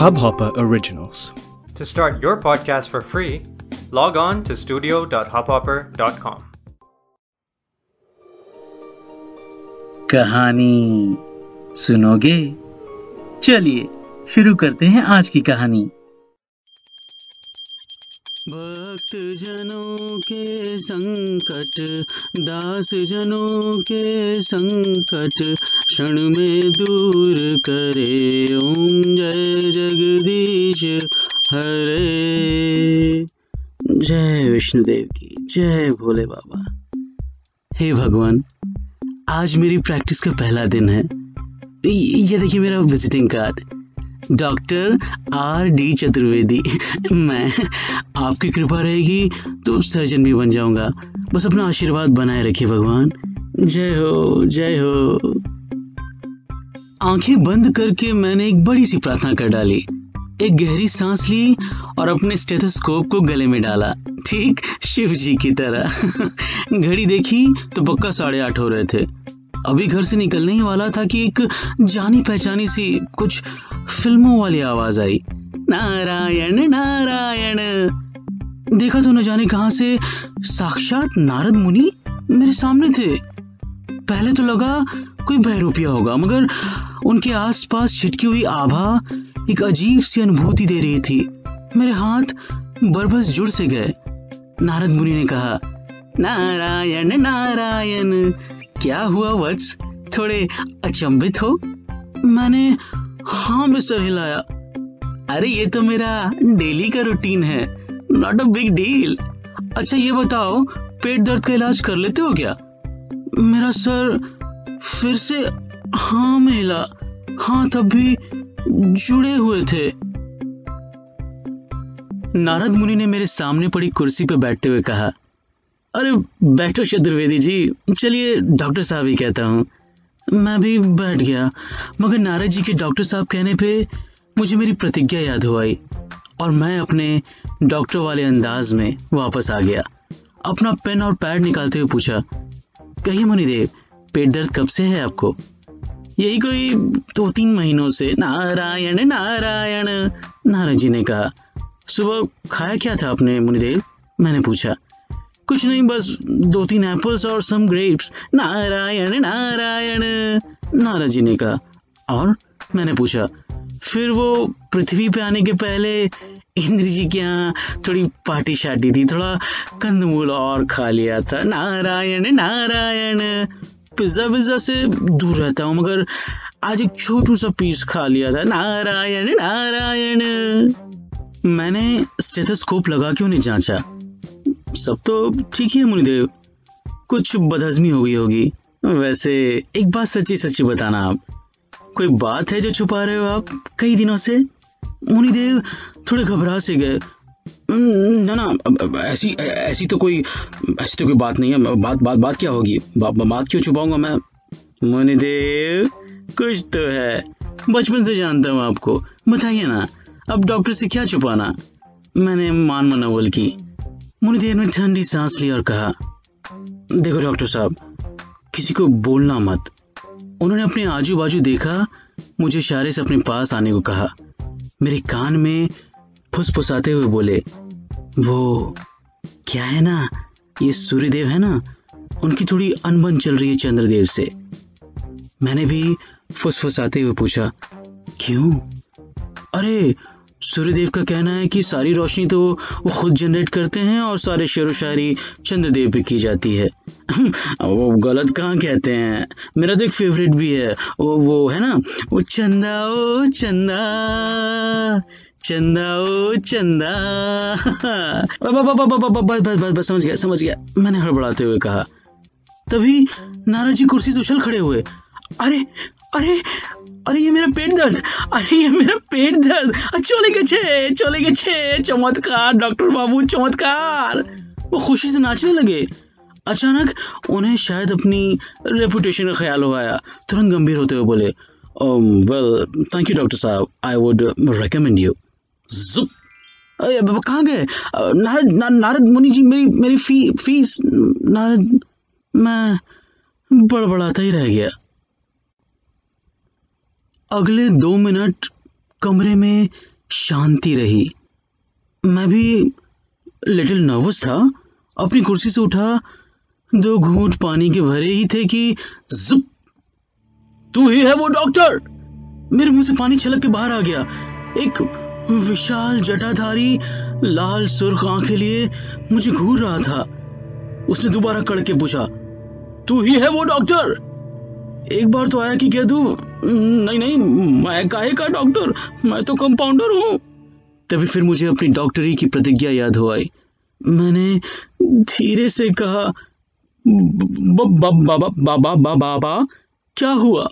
Hubhopper Originals. To start your podcast for free, log on to studio.hubhopper.com. कहानी सुनोगे चलिए शुरू करते हैं आज की कहानी भक्त जनों के संकट दास जनों के संकट क्षण में दूर करे। ओम जय जगदीश हरे। जय विष्णुदेव की, जय भोले बाबा। हे भगवान, आज मेरी प्रैक्टिस का पहला दिन है। ये देखिए मेरा visiting card doctor R D Chaturvedi. मैं आपकी कृपा रहेगी तो सर्जन भी बन जाऊँगा। बस अपना आशीर्वाद बनाए रखिए भगवान। जय हो जय हो। आँखें बंद करके मैंने एक बड़ी सी प्रार्थना कर डाली। एक गहरी सांस ली और अपने स्टेथोस्कोप को गले में डाला। ठीक शिव जी की तरह। घड़ी देखी तो पक्का साढ़े आठ हो रहे थे। अभी घर से निकलने ही वाला था कि एक जानी पहचानी सी कुछ फ़िल्मों वाली आवाज़ आई। नारायण नारायण। देखा तो न जाने कहाँ से साक्षात नारद मुनि मेरे सामने थे। पहले तो लगा कोई बहरूपिया होगा, मगर उनके आसपास छिटकी हुई आभा एक अजीब सी अनुभूति दे रही थी। मेरे हाथ बरबस जुड़ से गए। नारद मुनि ने कहा, नारायण नारायण, क्या हुआ वत्स? थोड़े अचंभित हो? मैंने हाँ में सर हिलाया। अरे, ये तो मेरा डेली का रूटीन है। Not a big deal. अच्छा ये बताओ, पेट दर्द का इलाज कर लेते हो क्या? मेरा सर फिर से हाँ में हिला। हाँ तब भी जुड़े हुए थे। नारद मुनि ने मेरे सामने पड़ी कुर्सी पर बैठते हुए कहा, अरे, बैठो चतुर्वेदी जी, चलिए डॉक्टर साहब ही कहता हूँ। मैं भी बैठ गया, मगर नारद जी के डॉक्टर साहब कहने पे मुझे मेरी प्रतिज्ञा याद हो आई, और मैं अपने डॉक्टर वाले अंदाज में वापस आ गया। अपना पेन और पैड निकालते हुए पूछा, कही मुनिदेव, पेट दर्द कब से है आपको? यही कोई दो तीन महीनों से नारायण नारायण। नारद जी ने कहा, सुबह खाया क्या था आपने, मुनिदेव? मैंने पूछा, कुछ नहीं, बस दो तीन एप्पल्स और सम ग्रेप्स नारायण नारायण। नारद जी ने कहा, और? मैंने पूछा, फिर वो पृथ्वी पे आने के पहले इंद्र जी के यहाँ थोड़ी पार्टी शाटी थी थोड़ा कंदमूल और खा लिया था। नारायण नारायण। पिज्जा विज्जा से दूर रहता हूँ, मगर आज एक छोटू सा पीस खा लिया था। नारायण नारायण। मैंने स्टेथोस्कोप लगा के उन्हें जांचा? सब तो ठीक ही है, मुनिदेव। कुछ बदहजमी हो गई होगी। वैसे एक बात सच्ची सच्ची बताना आप। कोई बात है जो छुपा रहे हो आप कई दिनों से? मुनिदेव थोड़े घबरा से गए। ना ना ऐसी ऐसी तो कोई ऐसी तो कोई बात नहीं है। बात बात बात क्या होगी? बा, बात क्यों छुपाऊँगा मैं? मुनिदेव कुछ तो है। बचपन से जानता हूँ आपको। बताइए ना अब डॉक्टर से क्या छुपाना? मैंने मान मनोवल की। मुनिदेव ने ठंडी सांस ली और कहा देखो डॉक्टर साहब किसी को बोलना मत। उन्होंने अपने आजू बाजू देखा मुझे इशारे से अपने पास आने को कहा। मेरे कान में फुसफुसाते हुए बोले, वो क्या है ना? ये सूर्यदेव है ना? उनकी थोड़ी अनबन चल रही है चंद्रदेव से। मैंने भी फुसफुसाते हुए पूछा, क्यों? अरे, सूर्यदेव का कहना है कि सारी रोशनी तो वो खुद जनरेट करते हैं और सारे शेर शायरी चंद्रदेव पे की जाती है। वो गलत कहाँ कहते हैं? मेरा तो एक फेवरेट भी है। वो वो है ना? वो चंदा, ओ चंदा। चंदा ओ चंदा बस बस बस समझ गया समझ गया मैंने हड़बड़ाते हुए कहा तभी नाराज़ कुर्सी से उछल खड़े हुए अरे अरे अरे ये मेरा पेट दर्द अरे ये मेरा पेट दर्द चले गए चले गए चमत्कार डॉक्टर बाबू चमत्कार वो खुशी से नाचने लगे अचानक उन्हें शायद अपनी रेपुटेशन का ख्याल हो आया तुरंत गंभीर होते हुए बोले वेल थैंक यू डॉक्टर साहब आई वुड रिकमेंड यू जुप कहाँ गए? नारद ना, नारद मुनि जी मेरी मेरी फ़ी फ़ीस नारद मैं बड़बड़ाता ही रह गया। अगले दो मिनट कमरे में शांति रही। मैं भी लिटिल नर्वस था। अपनी कुर्सी से उठा दो घूंट पानी के भरे ही थे कि जुप तू ही है वो डॉक्टर! मेरे मुँह से पानी छलक के बाहर आ गया। एक विशाल जटाधारी लाल सुर्ख आँखें लिए मुझे घूर रहा था। उसने दोबारा कड़के पूछा, तू ही है वो डॉक्टर? एक बार तो आया कि कह दू नहीं नहीं, मैं काहे का डॉक्टर? मैं तो कंपाउंडर हूँ। तभी फिर मुझे अपनी डॉक्टरी की प्रतिज्ञा याद हो आई। मैंने धीरे से कहा बाबा बाबा बाबा, क्या हुआ?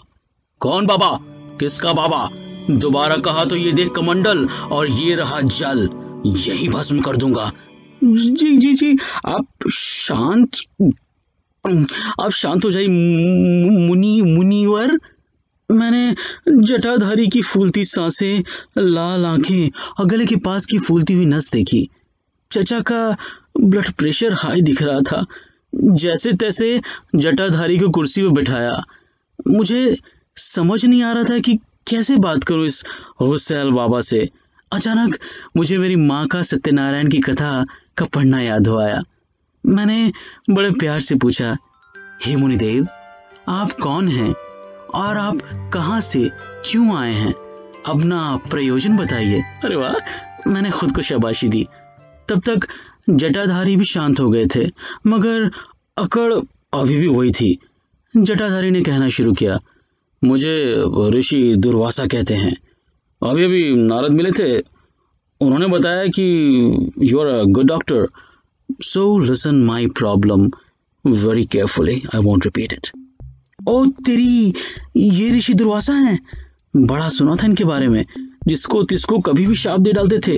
कौन बाबा? किसका बाबा? दोबारा कहा तो ये देख कमंडल, और ये रहा जल। यही भस्म कर दूँगा। जी जी जी, आप शांत आप शांत हो जाइए मुनि मुनिवर। मैंने जटाधारी की फूलती साँसें, लाल आँखें और गले के पास की फूलती हुई नस देखी। चचा का ब्लड प्रेशर हाई दिख रहा था। जैसे तैसे जटाधारी को कुर्सी पर बिठाया। मुझे समझ नहीं आ रहा था कि कैसे बात करूँ इस हुसैल बाबा से? अचानक मुझे मेरी माँ का सत्यनारायण की कथा का पढ़ना याद हो आया। मैंने बड़े प्यार से पूछा, हे मुनिदेव, आप कौन हैं और आप कहाँ से क्यों आए हैं? अपना प्रयोजन बताइए। अरे वाह! मैंने खुद को शाबाशी दी। तब तक जटाधारी भी शांत हो गए थे, मगर अकड़ अभी भी वही थी। जटाधारी ने कहना शुरू किया मुझे ऋषि दुर्वासा कहते हैं। अभी अभी नारद मिले थे। उन्होंने बताया कि you are a good doctor so listen my problem very carefully I want repeat it ओ, तेरी ये ऋषि दुर्वासा हैं? बड़ा सुना था इनके बारे में, जिसको तिसको कभी भी शाप दे डालते थे।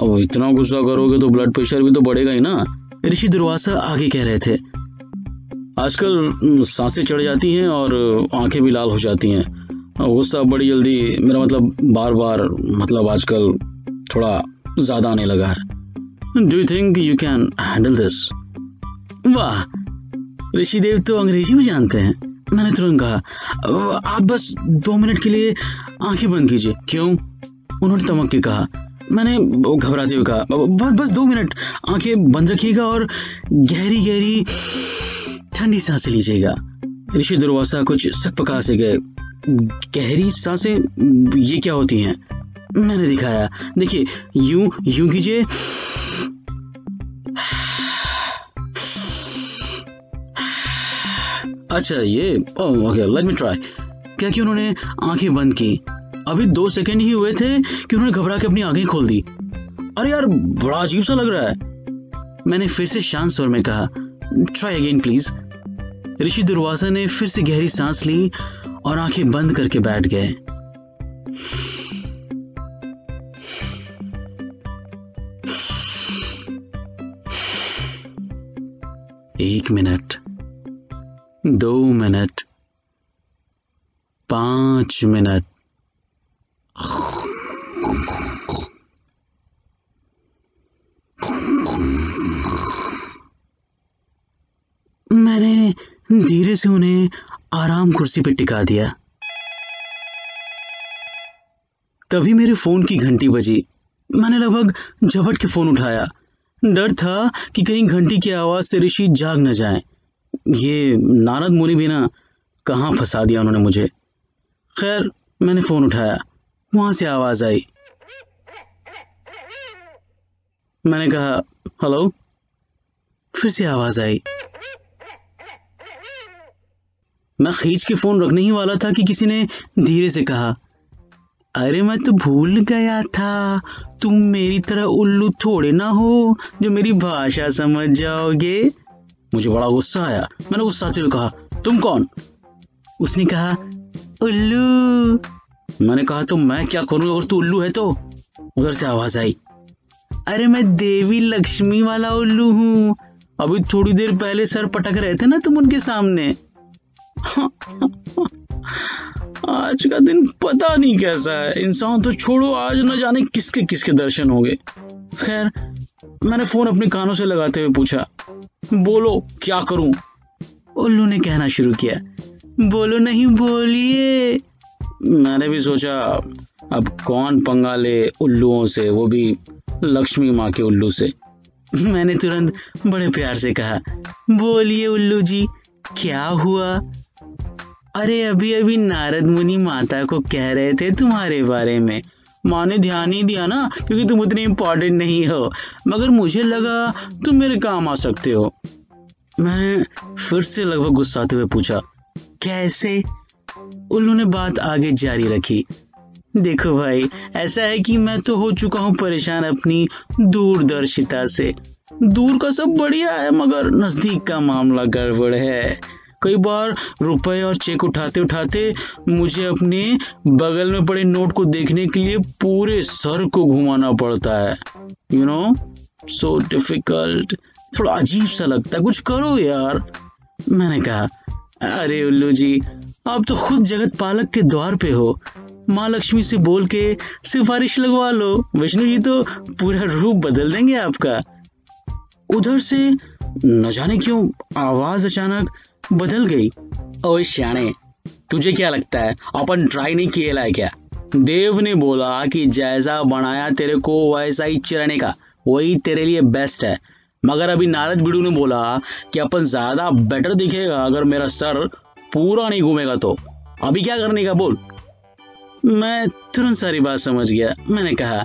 अब इतना गुस्सा करोगे तो ब्लड प्रेशर भी तो बढ़ेगा ही ना। ऋषि दुर्वासा आगे कह रहे थे आजकल साँसें चढ़ जाती हैं और आँखें भी लाल हो जाती हैं। गुस्सा बड़ी जल्दी मेरा मतलब बार बार मतलब आजकल थोड़ा ज़्यादा आने लगा है। Do you think you can handle this वाह, ऋषिदेव तो अंग्रेज़ी भी जानते हैं। मैंने तुरंत कहा, आप बस दो मिनट के लिए आँखें बंद कीजिए। क्यों? उन्होंने तमक के कहा। मैंने घबराते हुए कहा, बस बस दो मिनट, आँखें बंद रखिएगा और गहरी गहरी ठंडी साँसें लीजिएगा। ऋषि दुर्वासा कुछ सक पका से गए। गहरी साँसें, ये क्या होती हैं? मैंने दिखाया। देखिए, यूँ यूँ कीजिए। अच्छा ये ओके लेट मी ट्राई क्या कि उन्होंने आँखें बंद की। अभी दो सेकंड ही हुए थे कि उन्होंने घबरा के अपनी आँखें खोल दी। अरे यार, बड़ा अजीब सा लग रहा है। मैंने फिर से शांत स्वर में कहा try again please Rishi Durvasa ने फिर से गहरी सांस ली और आँखें बंद करके बैठ गए। एक मिनट, दो मिनट, पाँच मिनट धीरे से उन्हें आराम कुर्सी पर टिका दिया। तभी मेरे फ़ोन की घंटी बजी। मैंने लगभग झपट के फ़ोन उठाया। डर था कि कहीं घंटी की आवाज़ से ऋषि जाग न जाए। ये नारद मुनि भी ना कहाँ फंसा दिया उन्होंने मुझे। खैर, मैंने फ़ोन उठाया। वहाँ से आवाज़ आई। मैंने कहा, हेलो? फिर से आवाज़ आई। मैं खींच के फ़ोन रखने ही वाला था कि किसी ने धीरे से कहा, अरे, मैं तो भूल गया था। तुम मेरी तरह उल्लू थोड़े ना हो जो मेरी भाषा समझ जाओगे। मुझे बड़ा गुस्सा आया। मैंने गुस्सा से कहा, तुम कौन? उसने कहा, उल्लू। मैंने कहा तो मैं क्या करूँ अगर तू उल्लू है तो? उधर से आवाज़ आई, अरे, मैं देवी लक्ष्मी वाला उल्लू हूँ। अभी थोड़ी देर पहले सर पटक रहे थे ना तुम उनके सामने? आज का दिन पता नहीं कैसा है। इंसान तो छोड़ो, आज न जाने किसके किसके दर्शन हो गए खैर, मैंने फ़ोन अपने कानों से लगाते हुए पूछा, बोलो, क्या करूँ? उल्लू ने कहना शुरू किया, बोलो नहीं, बोलिए। मैंने भी सोचा, अब कौन पंगा ले उल्लुओं से, वो भी लक्ष्मी माँ के उल्लू से? मैंने तुरंत बड़े प्यार से कहा, बोलिए उल्लू जी, क्या हुआ? अरे, अभी अभी नारद मुनि माता को कह रहे थे तुम्हारे बारे में। माँ ने ध्यान ही दिया ना, क्योंकि तुम उतने इम्पोर्टेंट नहीं हो। मगर मुझे लगा तुम मेरे काम आ सकते हो। मैंने फिर से लगभग गुस्साते हुए पूछा, कैसे? उल्लू ने बात आगे जारी रखी, देखो भाई, ऐसा है कि मैं तो हो चुका हूँ परेशान अपनी दूरदर्शिता से। दूर का सब बढ़िया है, मगर नज़दीक का मामला गड़बड़ है। कई बार रुपए और चेक उठाते उठाते मुझे अपने बगल में पड़े नोट को देखने के लिए पूरे सर को घुमाना पड़ता है। यू नो सो डिफ़िकल्ट थोड़ा अजीब सा लगता है। कुछ करो यार। मैंने कहा, अरे उल्लू जी, आप तो खुद जगत पालक के द्वार पे हो। माँ लक्ष्मी से बोल के सिफारिश लगवा लो। विष्णु जी तो पूरा रूप बदल देंगे आपका। उधर से न जाने क्यों आवाज़ अचानक बदल गई। ओए श्याणे, तुझे क्या लगता है, अपन ट्राई नहीं किया है? क्या देव ने बोला कि जैसा बनाया तेरे को, वैसा ही चिरने का। वही तेरे लिए बेस्ट है। मगर अभी नारद बिड़ू ने बोला कि अपन ज़्यादा बेटर दिखेगा अगर मेरा सर पूरा नहीं घूमेगा तो। अभी क्या करने का बोल? मैं तुरंत सारी बात समझ गया। मैंने कहा,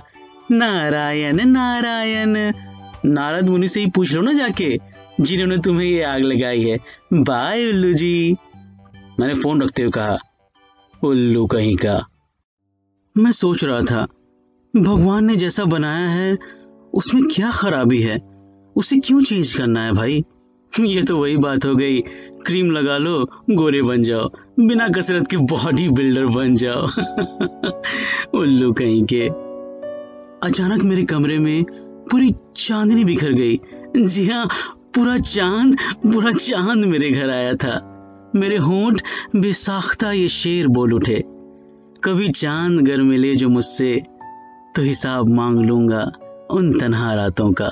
नारायण नारायण। नारद मुनि से ही पूछ लो ना जाके। जिन्होंने तुम्हें ये आग लगाई है। बाय, उल्लू जी। मैंने फ़ोन रखते हुए कहा, उल्लू कहीं का। मैं सोच रहा था, भगवान ने जैसा बनाया है, उसमें क्या खराबी है? उसे क्यों चेंज करना है भाई? ये तो वही बात हो गई। क्रीम लगा लो, गोरे बन जाओ। बिना कसरत के बॉडी बिल्डर बन जाओ। उल्लू कहीं के। अचानक मेरे कमरे में पूरी चांदनी बिखर गई। जी हाँ पूरा चाँद पूरा चाँद मेरे घर आया था। मेरे होंठ बेसाख्ता ये शेर बोल उठे। कभी चाँद घर मिले जो मुझसे तो हिसाब मांग लूँगा उन तनहा रातों का।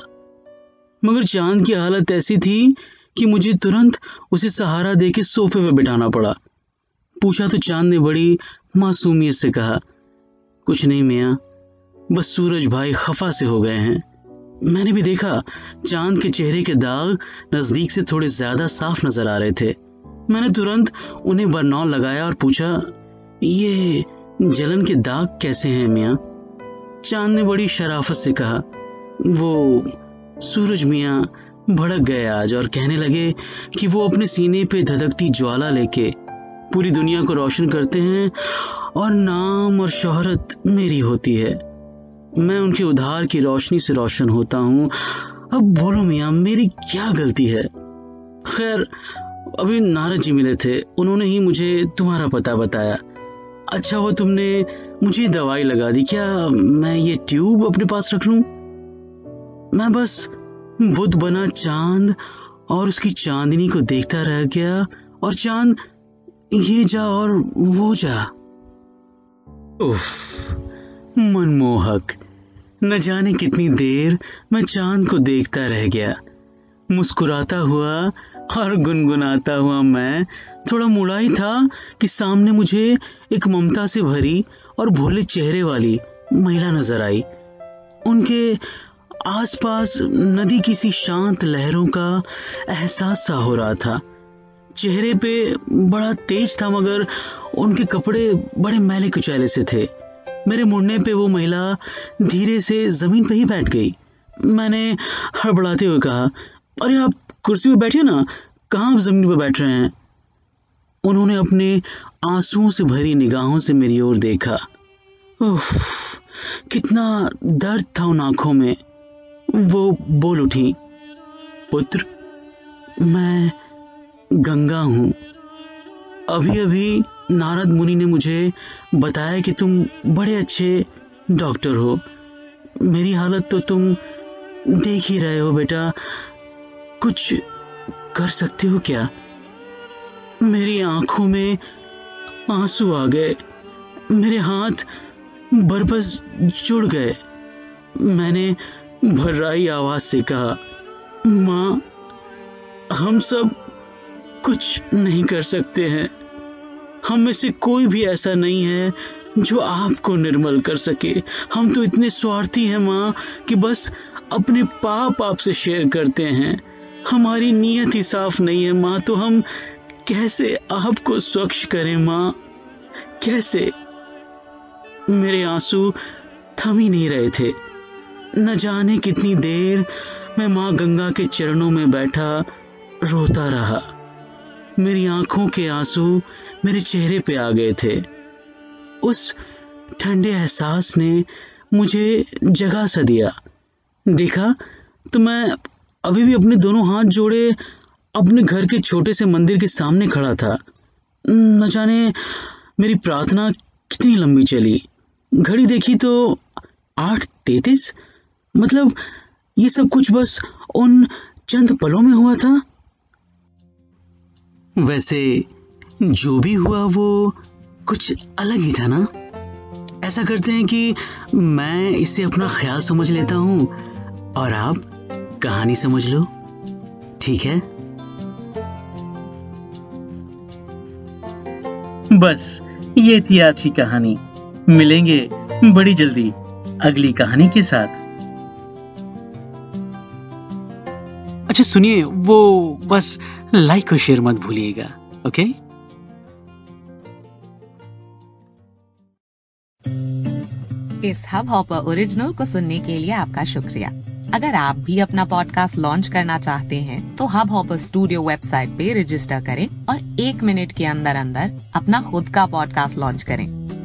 मगर चाँद की हालत ऐसी थी कि मुझे तुरंत उसे सहारा दे के सोफे पे बिठाना पड़ा। पूछा तो चाँद ने बड़ी मासूमियत से कहा, कुछ नहीं मियाँ, बस सूरज भाई खफा से हो गए हैं। मैंने भी देखा, चाँद के चेहरे के दाग नज़दीक से थोड़े ज़्यादा साफ़ नज़र आ रहे थे। मैंने तुरंत उन्हें बरनौल लगाया और पूछा, ये जलन के दाग कैसे हैं मियाँ? चाँद ने बड़ी शराफत से कहा, वो सूरज मियाँ भड़क गए आज और कहने लगे कि वो अपने सीने पे धधकती ज्वाला लेके पूरी दुनिया को रोशन करते हैं और नाम और शोहरत मेरी होती है। मैं उनके उधार की रोशनी से रोशन होता हूँ। अब बोलो मियाँ, मेरी क्या गलती है? खैर, अभी नारद जी मिले थे, उन्होंने ही मुझे तुम्हारा पता बताया। अच्छा वो तुमने मुझे दवाई लगा दी, क्या मैं ये ट्यूब अपने पास रख लूँ? मैं बस बुद्ध बना चाँद और उसकी चांदनी को देखता रह गया, और चाँद ये जा और वो जा। उफ, मनमोहक। न जाने कितनी देर मैं चाँद को देखता रह गया। मुस्कुराता हुआ और गुनगुनाता हुआ मैं थोड़ा मुड़ा ही था कि सामने मुझे एक ममता से भरी और भोले चेहरे वाली महिला नज़र आई। उनके आसपास नदी किसी शांत लहरों का एहसास सा हो रहा था। चेहरे पे बड़ा तेज था मगर उनके कपड़े बड़े मैले कुचैले से थे। मेरे मुड़ने पे वो महिला धीरे से ज़मीन पे ही बैठ गई। मैंने हड़बड़ाते हुए कहा अरे आप कुर्सी पे बैठिए ना कहाँ आप ज़मीन पे बैठ रहे हैं? उन्होंने अपने आंसुओं से भरी निगाहों से मेरी ओर देखा। उफ, कितना दर्द था उन आँखों में। वो बोल उठी पुत्र मैं गंगा हूँ। अभी अभी नारद मुनि ने मुझे बताया कि तुम बड़े अच्छे डॉक्टर हो। मेरी हालत तो तुम देख ही रहे हो बेटा। कुछ कर सकते हो क्या? मेरी आँखों में आँसू आ गए। मेरे हाथ बरबस जुड़ गए। मैंने भर्राई आवाज़ से कहा, माँ, हम सब कुछ नहीं कर सकते हैं। हम में से कोई भी ऐसा नहीं है जो आपको निर्मल कर सके। हम तो इतने स्वार्थी हैं माँ कि बस अपने पाप आपसे शेयर करते हैं। हमारी नीयत ही साफ़ नहीं है माँ तो हम कैसे आपको स्वच्छ करें माँ? कैसे? मेरे आँसू थम ही नहीं रहे थे। न जाने कितनी देर मैं माँ गंगा के चरणों में बैठा, रोता रहा। मेरी आँखों के आँसू मेरे चेहरे पे आ गए थे। उस ठंडे एहसास ने मुझे जगा सा दिया। देखा तो मैं अभी भी अपने दोनों हाथ जोड़े अपने घर के छोटे से मंदिर के सामने खड़ा था। न जाने मेरी प्रार्थना कितनी लंबी चली। घड़ी देखी तो आठ तैतीस? मतलब ये सब कुछ बस उन चंद पलों में हुआ था? वैसे जो भी हुआ वो कुछ अलग ही था ना? ऐसा करते हैं कि मैं इसे अपना ख्याल समझ लेता हूँ और आप कहानी समझ लो। ठीक है? बस, ये थी आज की कहानी। मिलेंगे बड़ी जल्दी अगली कहानी के साथ। अच्छा सुनिए वो बस लाइक और शेयर मत भूलिएगा ओके इस हब हॉपर ओरिजिनल को सुनने के लिए आपका शुक्रिया। अगर आप भी अपना पॉडकास्ट लॉन्च करना चाहते हैं, तो हब हॉपर स्टूडियो वेबसाइट पे रजिस्टर करें और एक मिनट के अंदर अंदर अपना खुद का पॉडकास्ट लॉन्च करें।